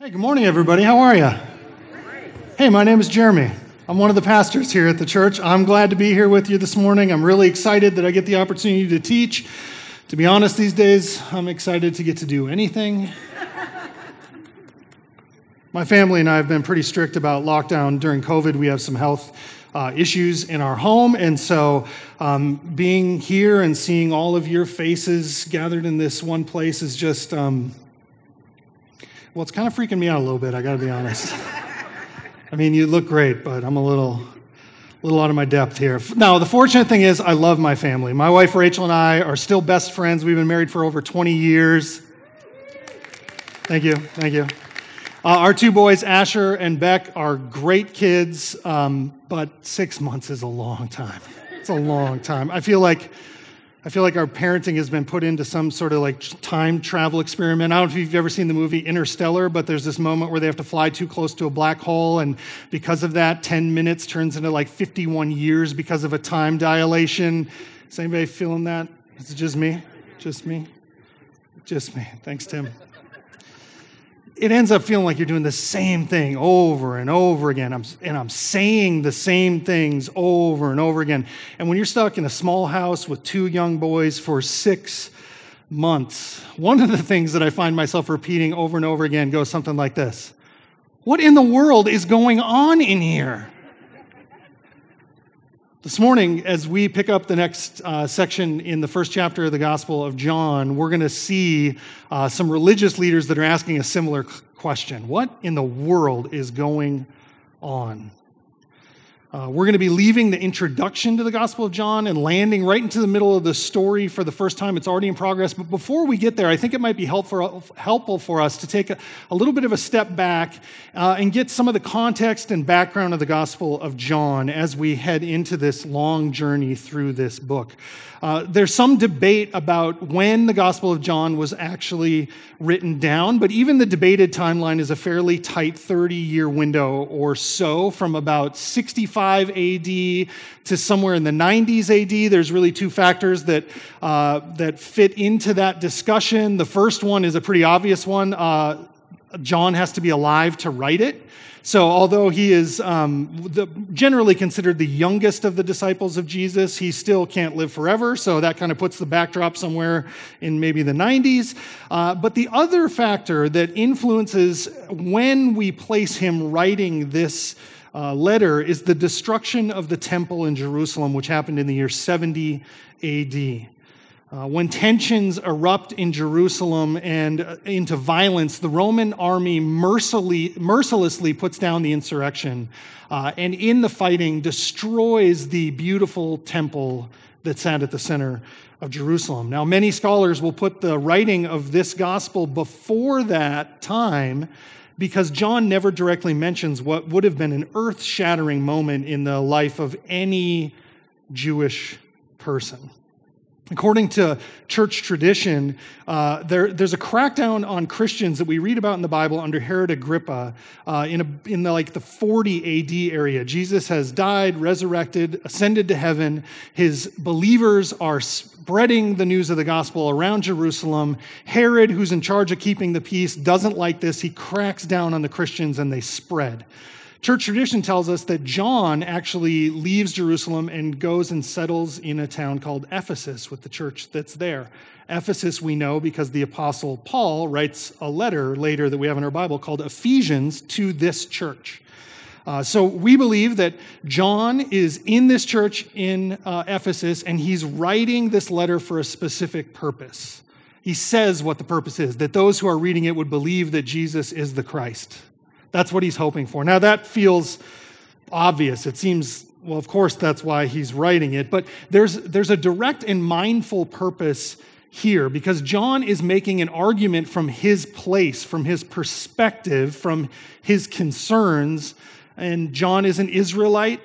Hey, good morning, everybody. How are you? Hey, my name is Jeremy. I'm one of the pastors here at the church. I'm glad to be here with you this morning. I'm really excited that I get the opportunity to teach. To be honest, these days, I'm excited to get to do anything. My family and I have been pretty strict about lockdown during COVID. We have some health uh, issues in our home. And so, um, being here and seeing all of your faces gathered in this one place is just, um, well, it's kind of freaking me out a little bit, I got to be honest. I mean, you look great, but I'm a little, little out of my depth here. Now, the fortunate thing is, I love my family. My wife Rachel and I are still best friends. We've been married for over 20 years. Thank you, thank you. Uh, our two boys, Asher and Beck, are great kids, um, but six months is a long time. It's a long time. I feel like I feel like our parenting has been put into some sort of like time travel experiment. I don't know if you've ever seen the movie Interstellar, but there's this moment where they have to fly too close to a black hole, and because of that, 10 minutes turns into like 51 years because of a time dilation. Is anybody feeling that? Is it just me? Just me? Just me. Thanks, Tim it ends up feeling like you're doing the same thing over and over again. I'm, and I'm saying the same things over and over again. And when you're stuck in a small house with two young boys for six months, one of the things that I find myself repeating over and over again goes something like this What in the world is going on in here? This morning, as we pick up the next uh, section in the first chapter of the Gospel of John, we're going to see uh, some religious leaders that are asking a similar question What in the world is going on? Uh, we're going to be leaving the introduction to the Gospel of John and landing right into the middle of the story for the first time. It's already in progress. But before we get there, I think it might be helpful, helpful for us to take a, a little bit of a step back uh, and get some of the context and background of the Gospel of John as we head into this long journey through this book. Uh, there's some debate about when the Gospel of John was actually written down, but even the debated timeline is a fairly tight 30 year window or so from about 65 AD to somewhere in the 90s AD. There's really two factors that, uh, that fit into that discussion. The first one is a pretty obvious one. Uh, John has to be alive to write it. So, although he is um, the, generally considered the youngest of the disciples of Jesus, he still can't live forever. So, that kind of puts the backdrop somewhere in maybe the 90s. Uh, but the other factor that influences when we place him writing this uh, letter is the destruction of the temple in Jerusalem, which happened in the year 70 AD. Uh, when tensions erupt in Jerusalem and uh, into violence, the Roman army mercilessly, mercilessly puts down the insurrection uh, and in the fighting destroys the beautiful temple that sat at the center of Jerusalem. Now, many scholars will put the writing of this gospel before that time because John never directly mentions what would have been an earth shattering moment in the life of any Jewish person. According to church tradition, uh, there, there's a crackdown on Christians that we read about in the Bible under Herod Agrippa uh, in, a, in the, like the 40 AD area. Jesus has died, resurrected, ascended to heaven. His believers are spreading the news of the gospel around Jerusalem. Herod, who's in charge of keeping the peace, doesn't like this. He cracks down on the Christians and they spread. Church tradition tells us that John actually leaves Jerusalem and goes and settles in a town called Ephesus with the church that's there. Ephesus, we know because the Apostle Paul writes a letter later that we have in our Bible called Ephesians to this church. Uh, so we believe that John is in this church in uh, Ephesus and he's writing this letter for a specific purpose. He says what the purpose is that those who are reading it would believe that Jesus is the Christ. That's what he's hoping for. Now, that feels obvious. It seems, well, of course, that's why he's writing it. But there's, there's a direct and mindful purpose here because John is making an argument from his place, from his perspective, from his concerns. And John is an Israelite.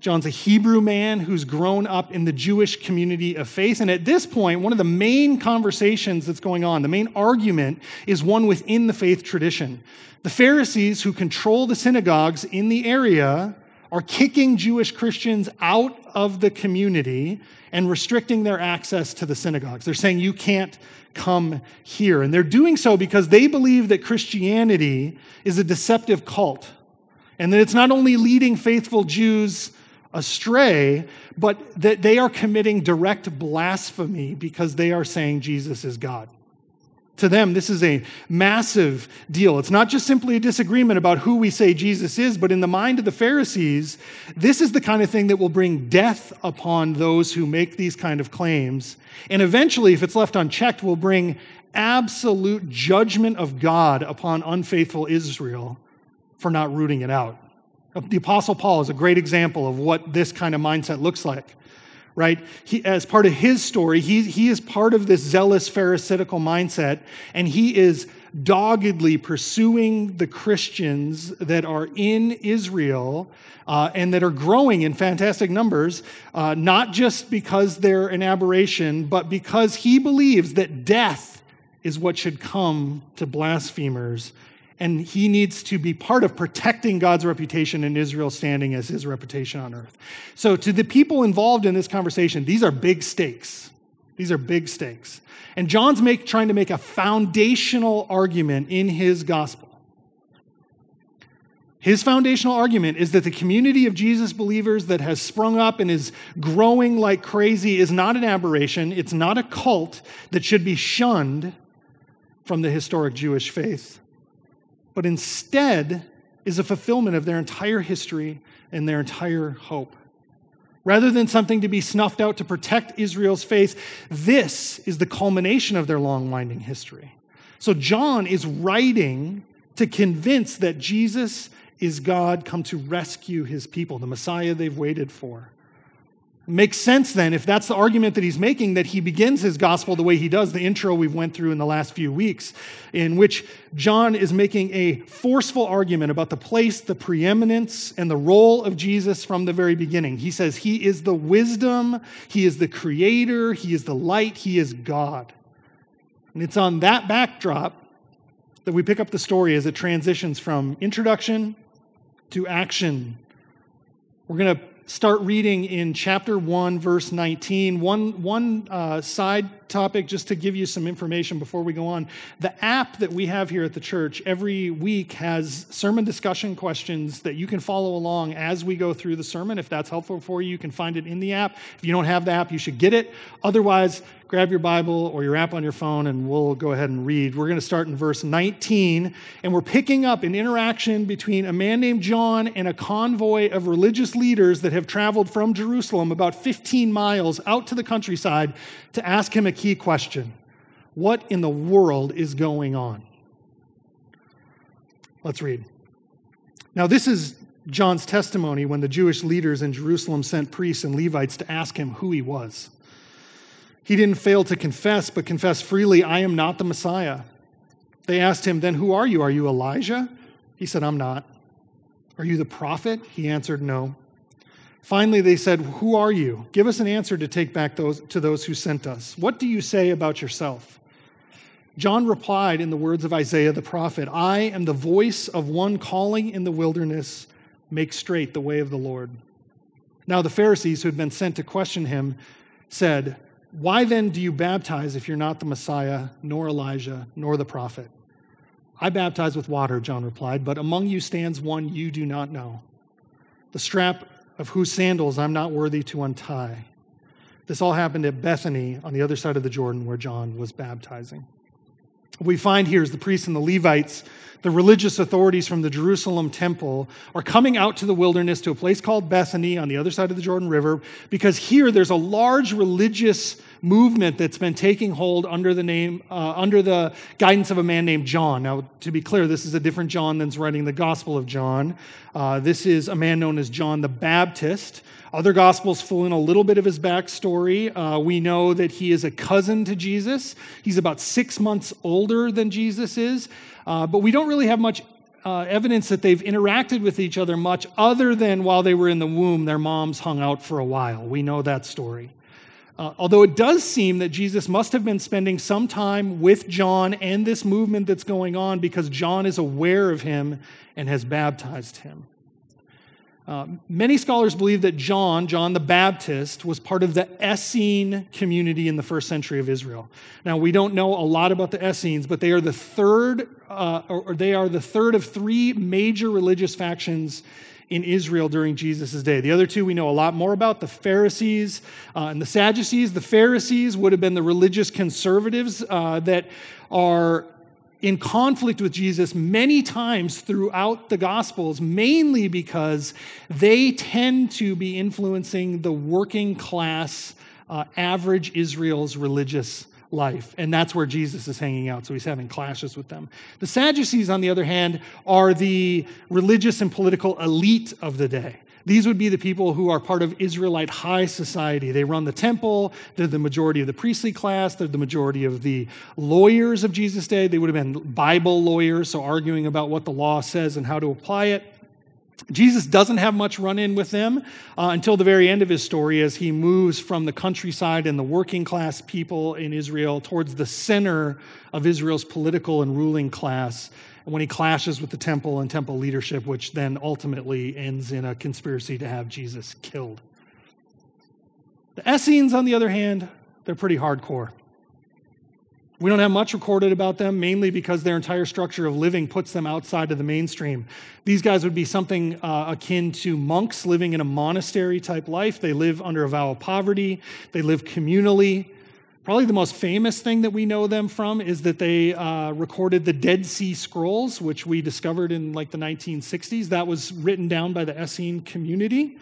John's a Hebrew man who's grown up in the Jewish community of faith. And at this point, one of the main conversations that's going on, the main argument, is one within the faith tradition. The Pharisees, who control the synagogues in the area, are kicking Jewish Christians out of the community and restricting their access to the synagogues. They're saying you can't come here. And they're doing so because they believe that Christianity is a deceptive cult and that it's not only leading faithful Jews astray, but that they are committing direct blasphemy because they are saying Jesus is God. To them, this is a massive deal. It's not just simply a disagreement about who we say Jesus is, but in the mind of the Pharisees, this is the kind of thing that will bring death upon those who make these kind of claims. And eventually, if it's left unchecked, will bring absolute judgment of God upon unfaithful Israel for not rooting it out. The Apostle Paul is a great example of what this kind of mindset looks like right? He, as part of his story, he, he is part of this zealous Pharisaical mindset, and he is doggedly pursuing the Christians that are in Israel uh, and that are growing in fantastic numbers, uh, not just because they're an aberration, but because he believes that death is what should come to blasphemers and he needs to be part of protecting God's reputation and Israel's standing as his reputation on earth. So, to the people involved in this conversation, these are big stakes. These are big stakes. And John's make, trying to make a foundational argument in his gospel. His foundational argument is that the community of Jesus believers that has sprung up and is growing like crazy is not an aberration, it's not a cult that should be shunned from the historic Jewish faith but instead is a fulfillment of their entire history and their entire hope. Rather than something to be snuffed out to protect Israel's faith, this is the culmination of their long winding history. So John is writing to convince that Jesus is God come to rescue his people, the Messiah they've waited for. Makes sense then, if that's the argument that he's making, that he begins his gospel the way he does, the intro we've went through in the last few weeks, in which John is making a forceful argument about the place, the preeminence, and the role of Jesus from the very beginning. He says he is the wisdom, he is the creator, he is the light, he is God. And it's on that backdrop that we pick up the story as it transitions from introduction to action. We're going to start reading in chapter 1, verse 19. One, one uh, side topic, just to give you some information before we go on. The app that we have here at the church every week has sermon discussion questions that you can follow along as we go through the sermon. If that's helpful for you, you can find it in the app. If you don't have the app, you should get it. Otherwise, grab your Bible or your app on your phone and we'll go ahead and read. We're going to start in verse 19, and we're picking up an interaction between a man named John and a convoy of religious leaders that have traveled from Jerusalem about 15 miles out to the countryside to ask him a key question What in the world is going on? Let's read. Now, this is John's testimony when the Jewish leaders in Jerusalem sent priests and Levites to ask him who he was. He didn't fail to confess, but confessed freely, I am not the Messiah. They asked him, Then who are you? Are you Elijah? He said, I'm not. Are you the prophet? He answered, No. Finally, they said, Who are you? Give us an answer to take back those, to those who sent us. What do you say about yourself? John replied in the words of Isaiah the prophet I am the voice of one calling in the wilderness, make straight the way of the Lord. Now, the Pharisees who had been sent to question him said, why then do you baptize if you're not the Messiah, nor Elijah, nor the prophet? I baptize with water, John replied, but among you stands one you do not know, the strap of whose sandals I'm not worthy to untie. This all happened at Bethany on the other side of the Jordan where John was baptizing. What we find here is the priests and the Levites, the religious authorities from the Jerusalem temple, are coming out to the wilderness to a place called Bethany on the other side of the Jordan River because here there's a large religious movement that's been taking hold under the name uh, under the guidance of a man named john now to be clear this is a different john than's writing the gospel of john uh, this is a man known as john the baptist other gospels fill in a little bit of his backstory. Uh, we know that he is a cousin to Jesus. He's about six months older than Jesus is, uh, but we don't really have much uh, evidence that they've interacted with each other much other than while they were in the womb, their moms hung out for a while. We know that story. Uh, although it does seem that Jesus must have been spending some time with John and this movement that's going on because John is aware of him and has baptized him. Uh, many scholars believe that John, John the Baptist, was part of the Essene community in the first century of Israel. Now, we don't know a lot about the Essenes, but they are the third, uh, or they are the third of three major religious factions in Israel during Jesus' day. The other two we know a lot more about the Pharisees uh, and the Sadducees. The Pharisees would have been the religious conservatives uh, that are in conflict with Jesus many times throughout the Gospels, mainly because they tend to be influencing the working class, uh, average Israel's religious life. And that's where Jesus is hanging out. So he's having clashes with them. The Sadducees, on the other hand, are the religious and political elite of the day. These would be the people who are part of Israelite high society. They run the temple, they're the majority of the priestly class, they're the majority of the lawyers of Jesus' day. They would have been Bible lawyers, so arguing about what the law says and how to apply it. Jesus doesn't have much run in with them uh, until the very end of his story as he moves from the countryside and the working class people in Israel towards the center of Israel's political and ruling class and when he clashes with the temple and temple leadership, which then ultimately ends in a conspiracy to have Jesus killed. The Essenes, on the other hand, they're pretty hardcore. We don't have much recorded about them, mainly because their entire structure of living puts them outside of the mainstream. These guys would be something uh, akin to monks living in a monastery type life. They live under a vow of poverty, they live communally. Probably the most famous thing that we know them from is that they uh, recorded the Dead Sea Scrolls, which we discovered in like the 1960s. That was written down by the Essene community.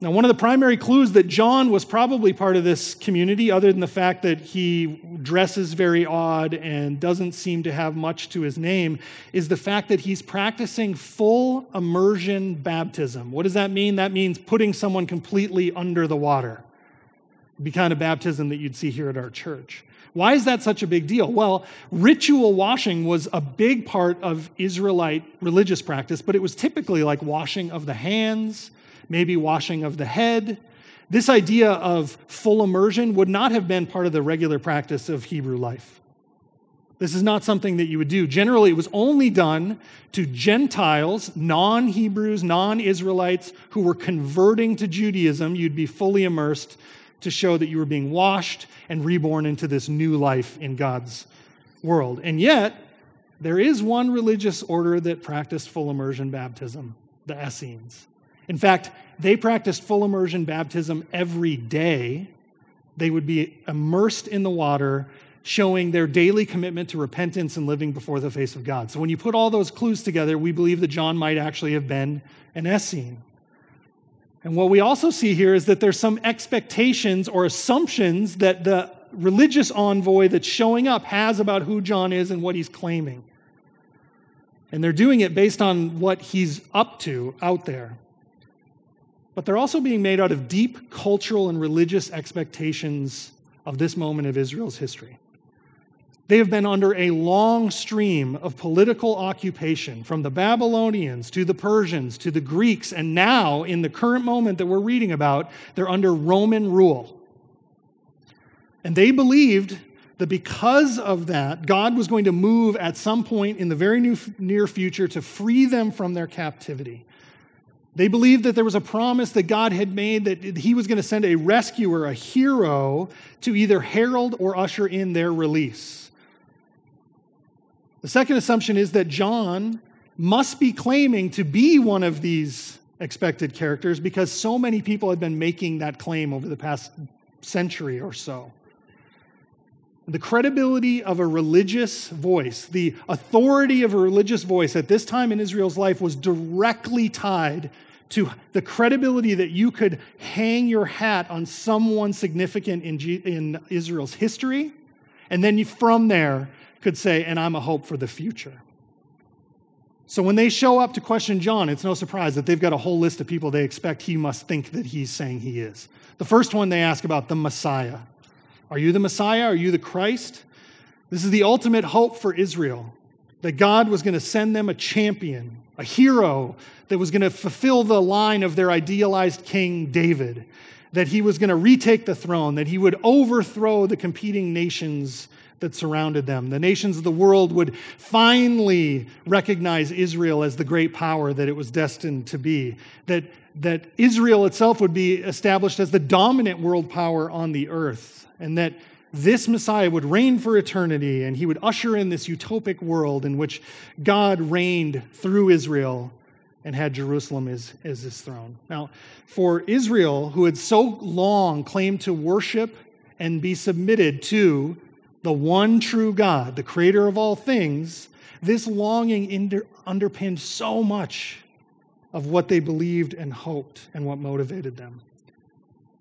Now, one of the primary clues that John was probably part of this community, other than the fact that he dresses very odd and doesn't seem to have much to his name, is the fact that he's practicing full immersion baptism. What does that mean? That means putting someone completely under the water be kind of baptism that you'd see here at our church. Why is that such a big deal? Well, ritual washing was a big part of Israelite religious practice, but it was typically like washing of the hands, maybe washing of the head. This idea of full immersion would not have been part of the regular practice of Hebrew life. This is not something that you would do. Generally, it was only done to Gentiles, non Hebrews, non Israelites who were converting to Judaism. You'd be fully immersed to show that you were being washed and reborn into this new life in God's world. And yet, there is one religious order that practiced full immersion baptism the Essenes. In fact, they practiced full immersion baptism every day. They would be immersed in the water, showing their daily commitment to repentance and living before the face of God. So when you put all those clues together, we believe that John might actually have been an Essene. And what we also see here is that there's some expectations or assumptions that the religious envoy that's showing up has about who John is and what he's claiming. And they're doing it based on what he's up to out there. But they're also being made out of deep cultural and religious expectations of this moment of Israel's history. They have been under a long stream of political occupation from the Babylonians to the Persians to the Greeks, and now, in the current moment that we're reading about, they're under Roman rule. And they believed that because of that, God was going to move at some point in the very near future to free them from their captivity. They believed that there was a promise that God had made that He was going to send a rescuer, a hero, to either herald or usher in their release. The second assumption is that John must be claiming to be one of these expected characters because so many people have been making that claim over the past century or so. The credibility of a religious voice, the authority of a religious voice at this time in Israel's life was directly tied to the credibility that you could hang your hat on someone significant in, G- in Israel's history. And then you, from there, could say, and I'm a hope for the future. So when they show up to question John, it's no surprise that they've got a whole list of people they expect he must think that he's saying he is. The first one they ask about the Messiah. Are you the Messiah? Are you the Christ? This is the ultimate hope for Israel that God was going to send them a champion, a hero that was going to fulfill the line of their idealized king David, that he was going to retake the throne, that he would overthrow the competing nations that surrounded them. The nations of the world would finally recognize Israel as the great power that it was destined to be. That, that Israel itself would be established as the dominant world power on the earth. And that this Messiah would reign for eternity and he would usher in this utopic world in which God reigned through Israel and had Jerusalem as, as his throne. Now, for Israel, who had so long claimed to worship and be submitted to the one true God, the creator of all things, this longing underpinned so much of what they believed and hoped and what motivated them.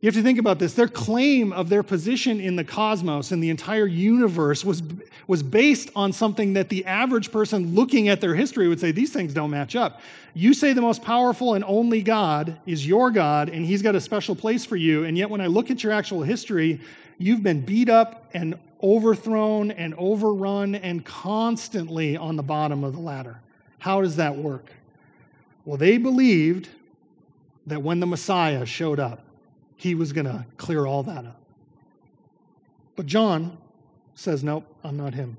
You have to think about this. Their claim of their position in the cosmos and the entire universe was, was based on something that the average person looking at their history would say, these things don't match up. You say the most powerful and only God is your God, and he's got a special place for you. And yet, when I look at your actual history, you've been beat up and overthrown and overrun and constantly on the bottom of the ladder. How does that work? Well, they believed that when the Messiah showed up, he was going to clear all that up. But John says, Nope, I'm not him.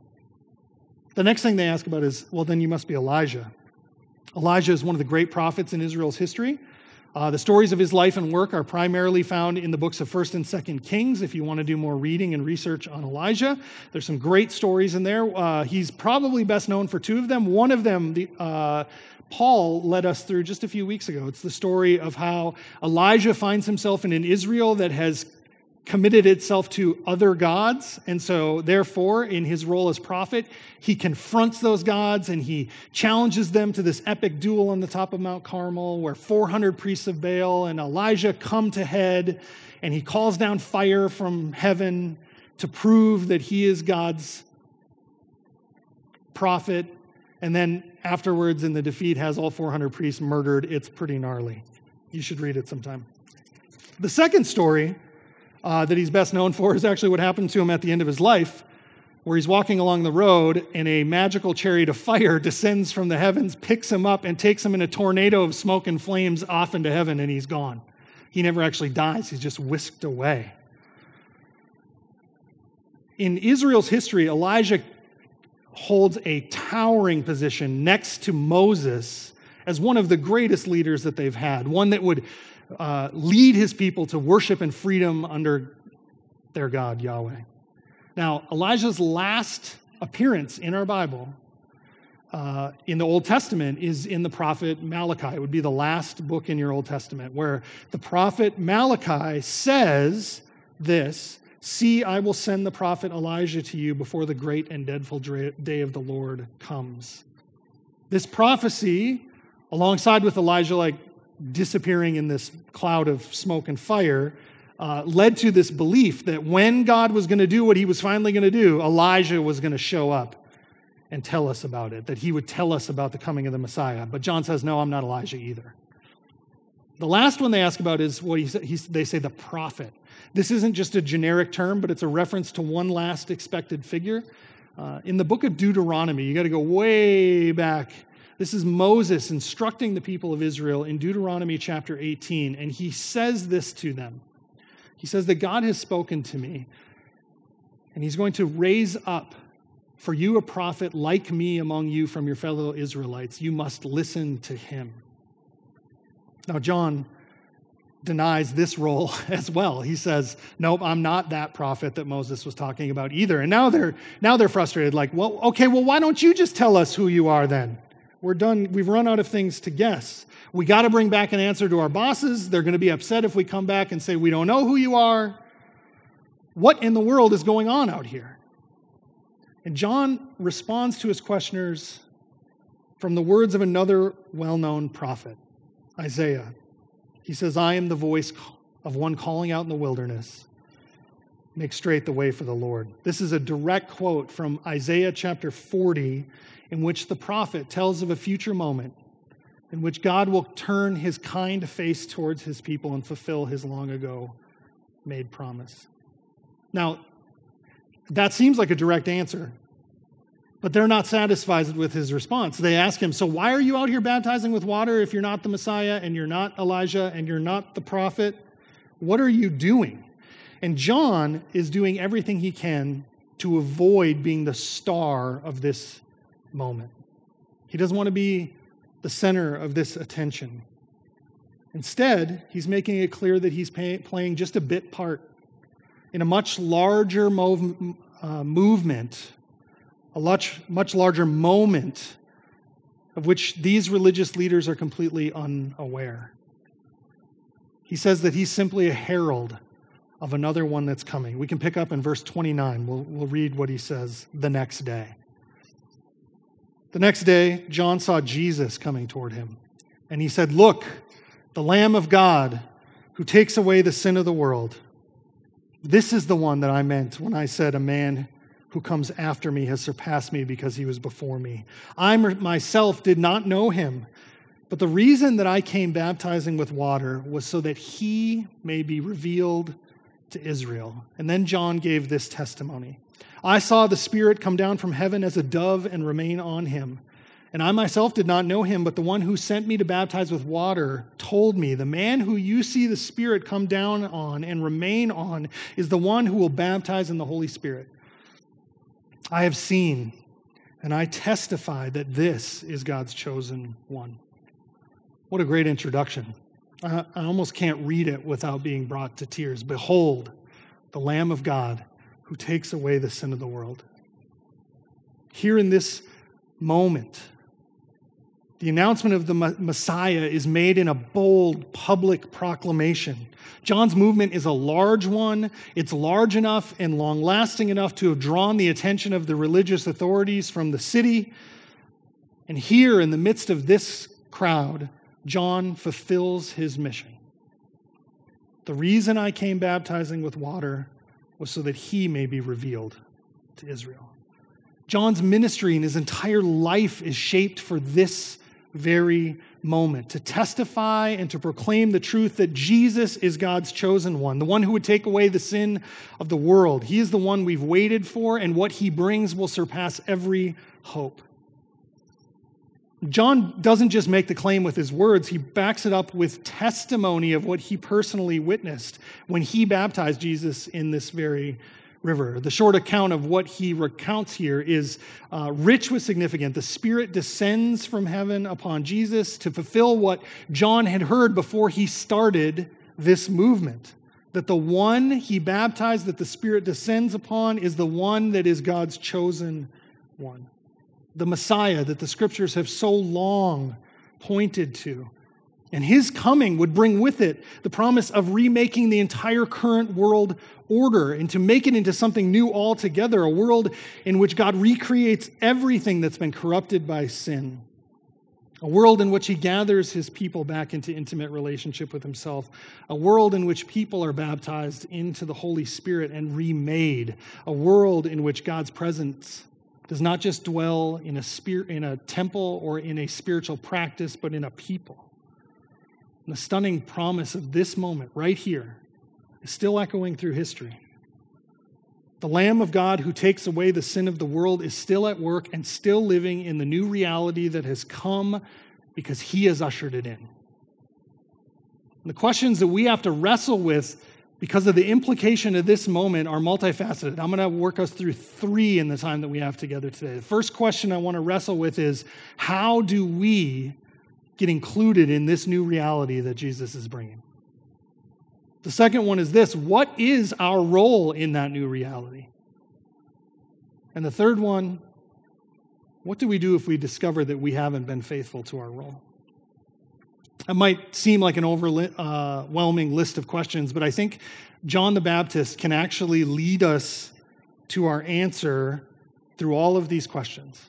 The next thing they ask about is, Well, then you must be Elijah. Elijah is one of the great prophets in Israel's history. Uh, the stories of his life and work are primarily found in the books of 1st and 2nd Kings if you want to do more reading and research on Elijah. There's some great stories in there. Uh, he's probably best known for two of them. One of them, the, uh, Paul led us through just a few weeks ago. It's the story of how Elijah finds himself in an Israel that has committed itself to other gods. And so, therefore, in his role as prophet, he confronts those gods and he challenges them to this epic duel on the top of Mount Carmel where 400 priests of Baal and Elijah come to head. And he calls down fire from heaven to prove that he is God's prophet. And then afterwards, in the defeat, has all 400 priests murdered. It's pretty gnarly. You should read it sometime. The second story uh, that he's best known for is actually what happened to him at the end of his life, where he's walking along the road and a magical chariot of fire descends from the heavens, picks him up, and takes him in a tornado of smoke and flames off into heaven, and he's gone. He never actually dies, he's just whisked away. In Israel's history, Elijah holds a towering position next to Moses as one of the greatest leaders that they've had, one that would uh, lead his people to worship and freedom under their God, Yahweh. Now, Elijah's last appearance in our Bible uh, in the Old Testament is in the prophet Malachi. It would be the last book in your Old Testament where the prophet Malachi says this See, I will send the prophet Elijah to you before the great and dreadful day of the Lord comes. This prophecy, alongside with Elijah like disappearing in this cloud of smoke and fire, uh, led to this belief that when God was going to do what he was finally going to do, Elijah was going to show up and tell us about it, that he would tell us about the coming of the Messiah. But John says, No, I'm not Elijah either. The last one they ask about is what he, he, they say the prophet. This isn't just a generic term, but it's a reference to one last expected figure. Uh, in the book of Deuteronomy, you got to go way back. This is Moses instructing the people of Israel in Deuteronomy chapter 18, and he says this to them. He says that God has spoken to me, and he's going to raise up for you a prophet like me among you from your fellow Israelites. You must listen to him. Now, John denies this role as well. He says, "Nope, I'm not that prophet that Moses was talking about either." And now they're now they're frustrated like, "Well, okay, well why don't you just tell us who you are then? We're done. We've run out of things to guess. We got to bring back an answer to our bosses. They're going to be upset if we come back and say we don't know who you are. What in the world is going on out here?" And John responds to his questioners from the words of another well-known prophet. Isaiah. He says, I am the voice of one calling out in the wilderness. Make straight the way for the Lord. This is a direct quote from Isaiah chapter 40, in which the prophet tells of a future moment in which God will turn his kind face towards his people and fulfill his long ago made promise. Now, that seems like a direct answer but they're not satisfied with his response. They ask him, So why are you out here baptizing with water if you're not the Messiah and you're not Elijah and you're not the prophet? What are you doing? And John is doing everything he can to avoid being the star of this moment. He doesn't want to be the center of this attention. Instead, he's making it clear that he's pay, playing just a bit part in a much larger mov- uh, movement, a much, much larger moment of which these religious leaders are completely unaware. He says that he's simply a herald of another one that's coming. We can pick up in verse 29. We'll, we'll read what he says the next day. The next day, John saw Jesus coming toward him, and he said, Look, the Lamb of God who takes away the sin of the world. This is the one that I meant when I said, A man who comes after me has surpassed me because he was before me. I myself did not know him, but the reason that I came baptizing with water was so that he may be revealed to Israel. And then John gave this testimony I saw the Spirit come down from heaven as a dove and remain on him. And I myself did not know him, but the one who sent me to baptize with water told me, The man who you see the Spirit come down on and remain on is the one who will baptize in the Holy Spirit. I have seen, and I testify that this is God's chosen one. What a great introduction. I, I almost can't read it without being brought to tears. Behold, the Lamb of God who takes away the sin of the world. Here in this moment, the announcement of the Messiah is made in a bold public proclamation. John's movement is a large one. It's large enough and long lasting enough to have drawn the attention of the religious authorities from the city. And here, in the midst of this crowd, John fulfills his mission. The reason I came baptizing with water was so that he may be revealed to Israel. John's ministry and his entire life is shaped for this very moment to testify and to proclaim the truth that Jesus is God's chosen one, the one who would take away the sin of the world. He is the one we've waited for, and what he brings will surpass every hope. John doesn't just make the claim with his words, he backs it up with testimony of what he personally witnessed when he baptized Jesus in this very river. The short account of what he recounts here is uh, rich with significance. The Spirit descends from heaven upon Jesus to fulfill what John had heard before he started this movement. That the one he baptized, that the Spirit descends upon, is the one that is God's chosen one the Messiah that the scriptures have so long pointed to. And his coming would bring with it the promise of remaking the entire current world order and to make it into something new altogether, a world in which God recreates everything that's been corrupted by sin. A world in which he gathers his people back into intimate relationship with himself. A world in which people are baptized into the Holy Spirit and remade. A world in which God's presence does not just dwell in a, spirit, in a temple or in a spiritual practice, but in a people. And the stunning promise of this moment, right here, is still echoing through history. The Lamb of God who takes away the sin of the world is still at work and still living in the new reality that has come because he has ushered it in. And the questions that we have to wrestle with because of the implication of this moment are multifaceted. I'm going to work us through three in the time that we have together today. The first question I want to wrestle with is how do we get included in this new reality that Jesus is bringing? The second one is this what is our role in that new reality? And the third one, what do we do if we discover that we haven't been faithful to our role? It might seem like an overwhelming uh, list of questions, but I think John the Baptist can actually lead us to our answer through all of these questions.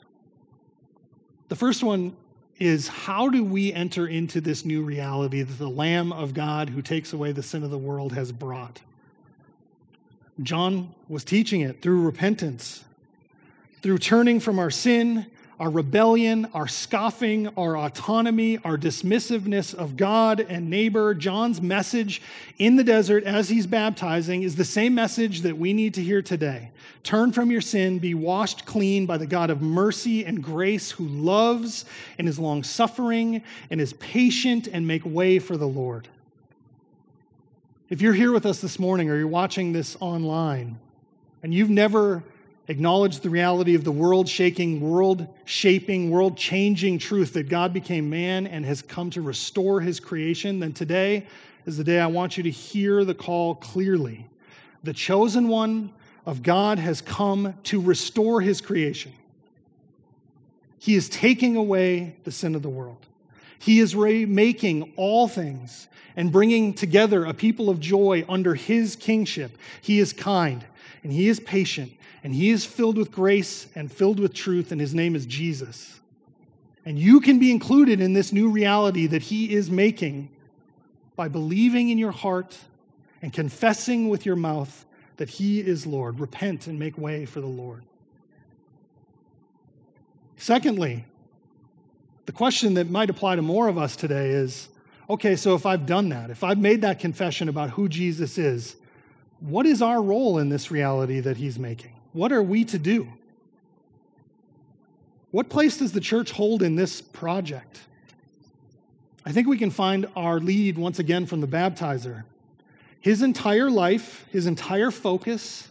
The first one is how do we enter into this new reality that the Lamb of God who takes away the sin of the world has brought? John was teaching it through repentance, through turning from our sin our rebellion, our scoffing, our autonomy, our dismissiveness of God and neighbor. John's message in the desert as he's baptizing is the same message that we need to hear today. Turn from your sin, be washed clean by the God of mercy and grace who loves and is long suffering and is patient and make way for the Lord. If you're here with us this morning or you're watching this online and you've never acknowledge the reality of the world shaking, world shaping, world changing truth that God became man and has come to restore his creation, then today is the day I want you to hear the call clearly. The chosen one of God has come to restore his creation. He is taking away the sin of the world. He is remaking all things and bringing together a people of joy under his kingship. He is kind and he is patient and he is filled with grace and filled with truth, and his name is Jesus. And you can be included in this new reality that he is making by believing in your heart and confessing with your mouth that he is Lord. Repent and make way for the Lord. Secondly, the question that might apply to more of us today is okay, so if I've done that, if I've made that confession about who Jesus is, what is our role in this reality that he's making? What are we to do? What place does the church hold in this project? I think we can find our lead once again from the baptizer. His entire life, his entire focus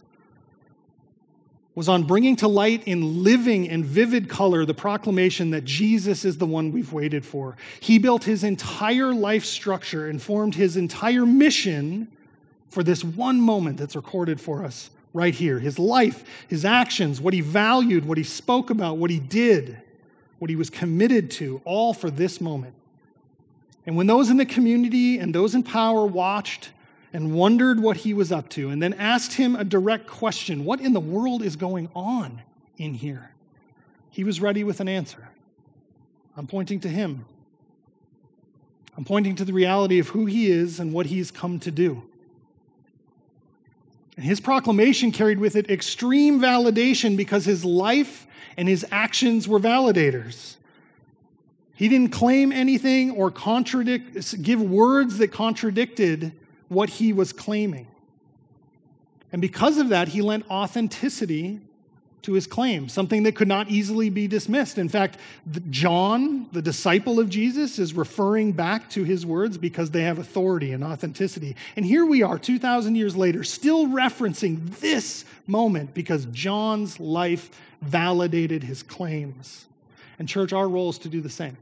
was on bringing to light in living and vivid color the proclamation that Jesus is the one we've waited for. He built his entire life structure and formed his entire mission for this one moment that's recorded for us right here his life, his actions, what he valued, what he spoke about, what he did, what he was committed to, all for this moment. And when those in the community and those in power watched and wondered what he was up to, and then asked him a direct question what in the world is going on in here? He was ready with an answer. I'm pointing to him. I'm pointing to the reality of who he is and what he's come to do. And his proclamation carried with it extreme validation because his life and his actions were validators. He didn't claim anything or contradict, give words that contradicted what he was claiming. And because of that, he lent authenticity to his claim, something that could not easily be dismissed. In fact, John, the disciple of Jesus, is referring back to his words because they have authority and authenticity. And here we are, 2,000 years later, still referencing this moment because John's life validated his claims. And, church, our role is to do the same.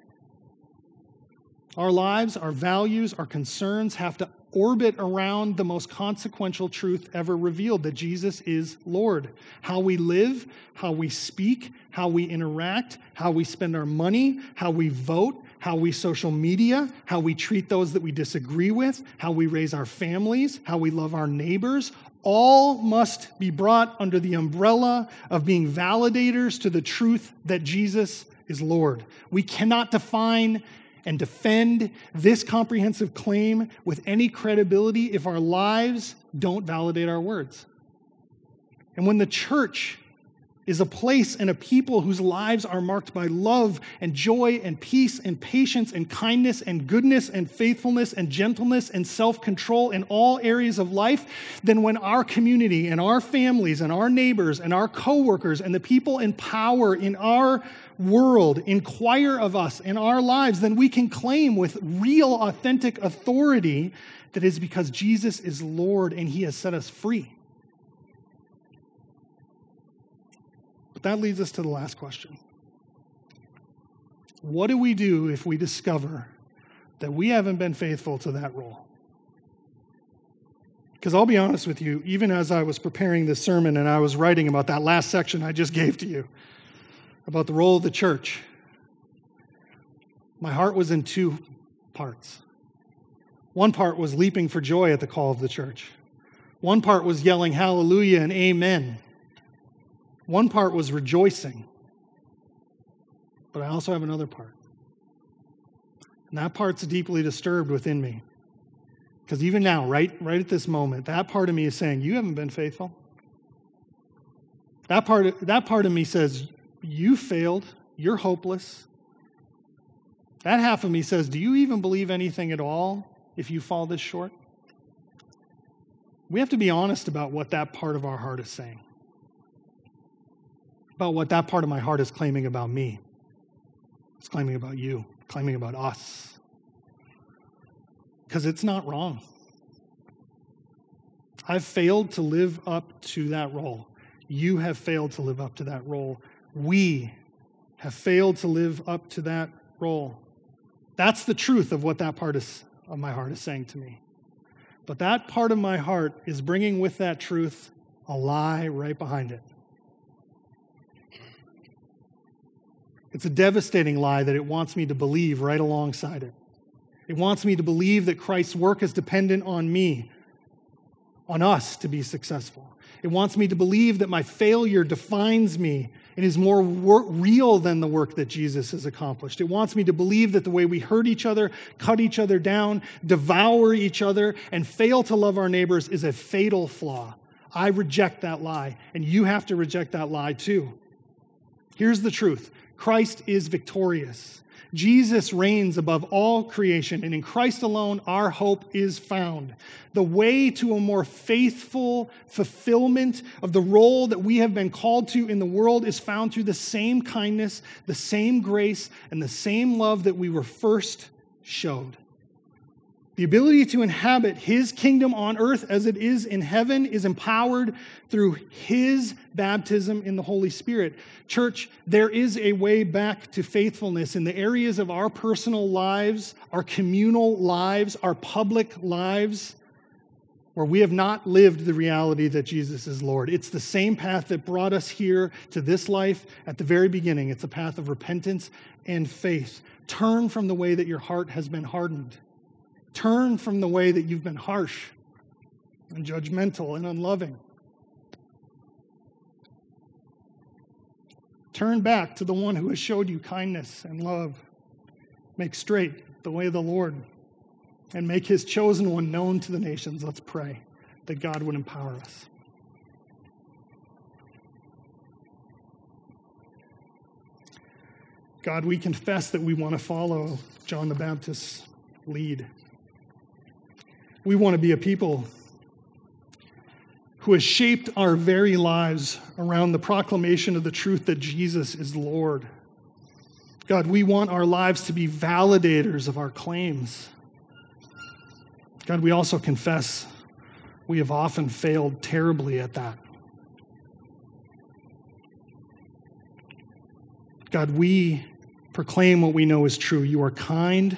Our lives, our values, our concerns have to orbit around the most consequential truth ever revealed that Jesus is Lord. How we live, how we speak, how we interact, how we spend our money, how we vote, how we social media, how we treat those that we disagree with, how we raise our families, how we love our neighbors, all must be brought under the umbrella of being validators to the truth that Jesus is Lord. We cannot define and defend this comprehensive claim with any credibility if our lives don't validate our words. And when the church is a place and a people whose lives are marked by love and joy and peace and patience and kindness and goodness and faithfulness and gentleness and self control in all areas of life, then when our community and our families and our neighbors and our coworkers and the people in power in our world inquire of us in our lives, then we can claim with real, authentic authority that is because Jesus is Lord and he has set us free. That leads us to the last question What do we do if we discover that we haven't been faithful to that role? Because I'll be honest with you, even as I was preparing this sermon and I was writing about that last section I just gave to you, about the role of the church, my heart was in two parts. One part was leaping for joy at the call of the church. One part was yelling hallelujah and amen. One part was rejoicing. But I also have another part. And that part's deeply disturbed within me. Because even now, right, right at this moment, that part of me is saying, You haven't been faithful. That part, that part of me says, you failed. You're hopeless. That half of me says, Do you even believe anything at all if you fall this short? We have to be honest about what that part of our heart is saying, about what that part of my heart is claiming about me. It's claiming about you, claiming about us. Because it's not wrong. I've failed to live up to that role. You have failed to live up to that role. We have failed to live up to that role. That's the truth of what that part is, of my heart is saying to me. But that part of my heart is bringing with that truth a lie right behind it. It's a devastating lie that it wants me to believe right alongside it. It wants me to believe that Christ's work is dependent on me, on us to be successful. It wants me to believe that my failure defines me and is more wor- real than the work that Jesus has accomplished. It wants me to believe that the way we hurt each other, cut each other down, devour each other, and fail to love our neighbors is a fatal flaw. I reject that lie, and you have to reject that lie too. Here's the truth Christ is victorious. Jesus reigns above all creation, and in Christ alone, our hope is found. The way to a more faithful fulfillment of the role that we have been called to in the world is found through the same kindness, the same grace, and the same love that we were first showed. The ability to inhabit his kingdom on earth as it is in heaven is empowered through his baptism in the Holy Spirit. Church, there is a way back to faithfulness in the areas of our personal lives, our communal lives, our public lives, where we have not lived the reality that Jesus is Lord. It's the same path that brought us here to this life at the very beginning. It's a path of repentance and faith. Turn from the way that your heart has been hardened. Turn from the way that you've been harsh and judgmental and unloving. Turn back to the one who has showed you kindness and love. Make straight the way of the Lord and make his chosen one known to the nations. Let's pray that God would empower us. God, we confess that we want to follow John the Baptist's lead. We want to be a people who has shaped our very lives around the proclamation of the truth that Jesus is Lord. God, we want our lives to be validators of our claims. God, we also confess we have often failed terribly at that. God, we proclaim what we know is true. You are kind,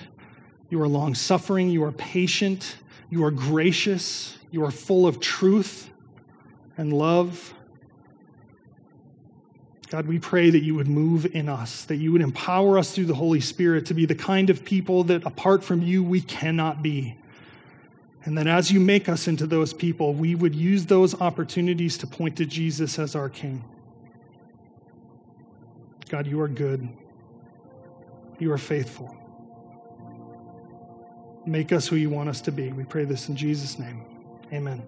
you are long suffering, you are patient, you are gracious. You are full of truth and love. God, we pray that you would move in us, that you would empower us through the Holy Spirit to be the kind of people that apart from you we cannot be. And that as you make us into those people, we would use those opportunities to point to Jesus as our King. God, you are good. You are faithful. Make us who you want us to be. We pray this in Jesus' name. Amen.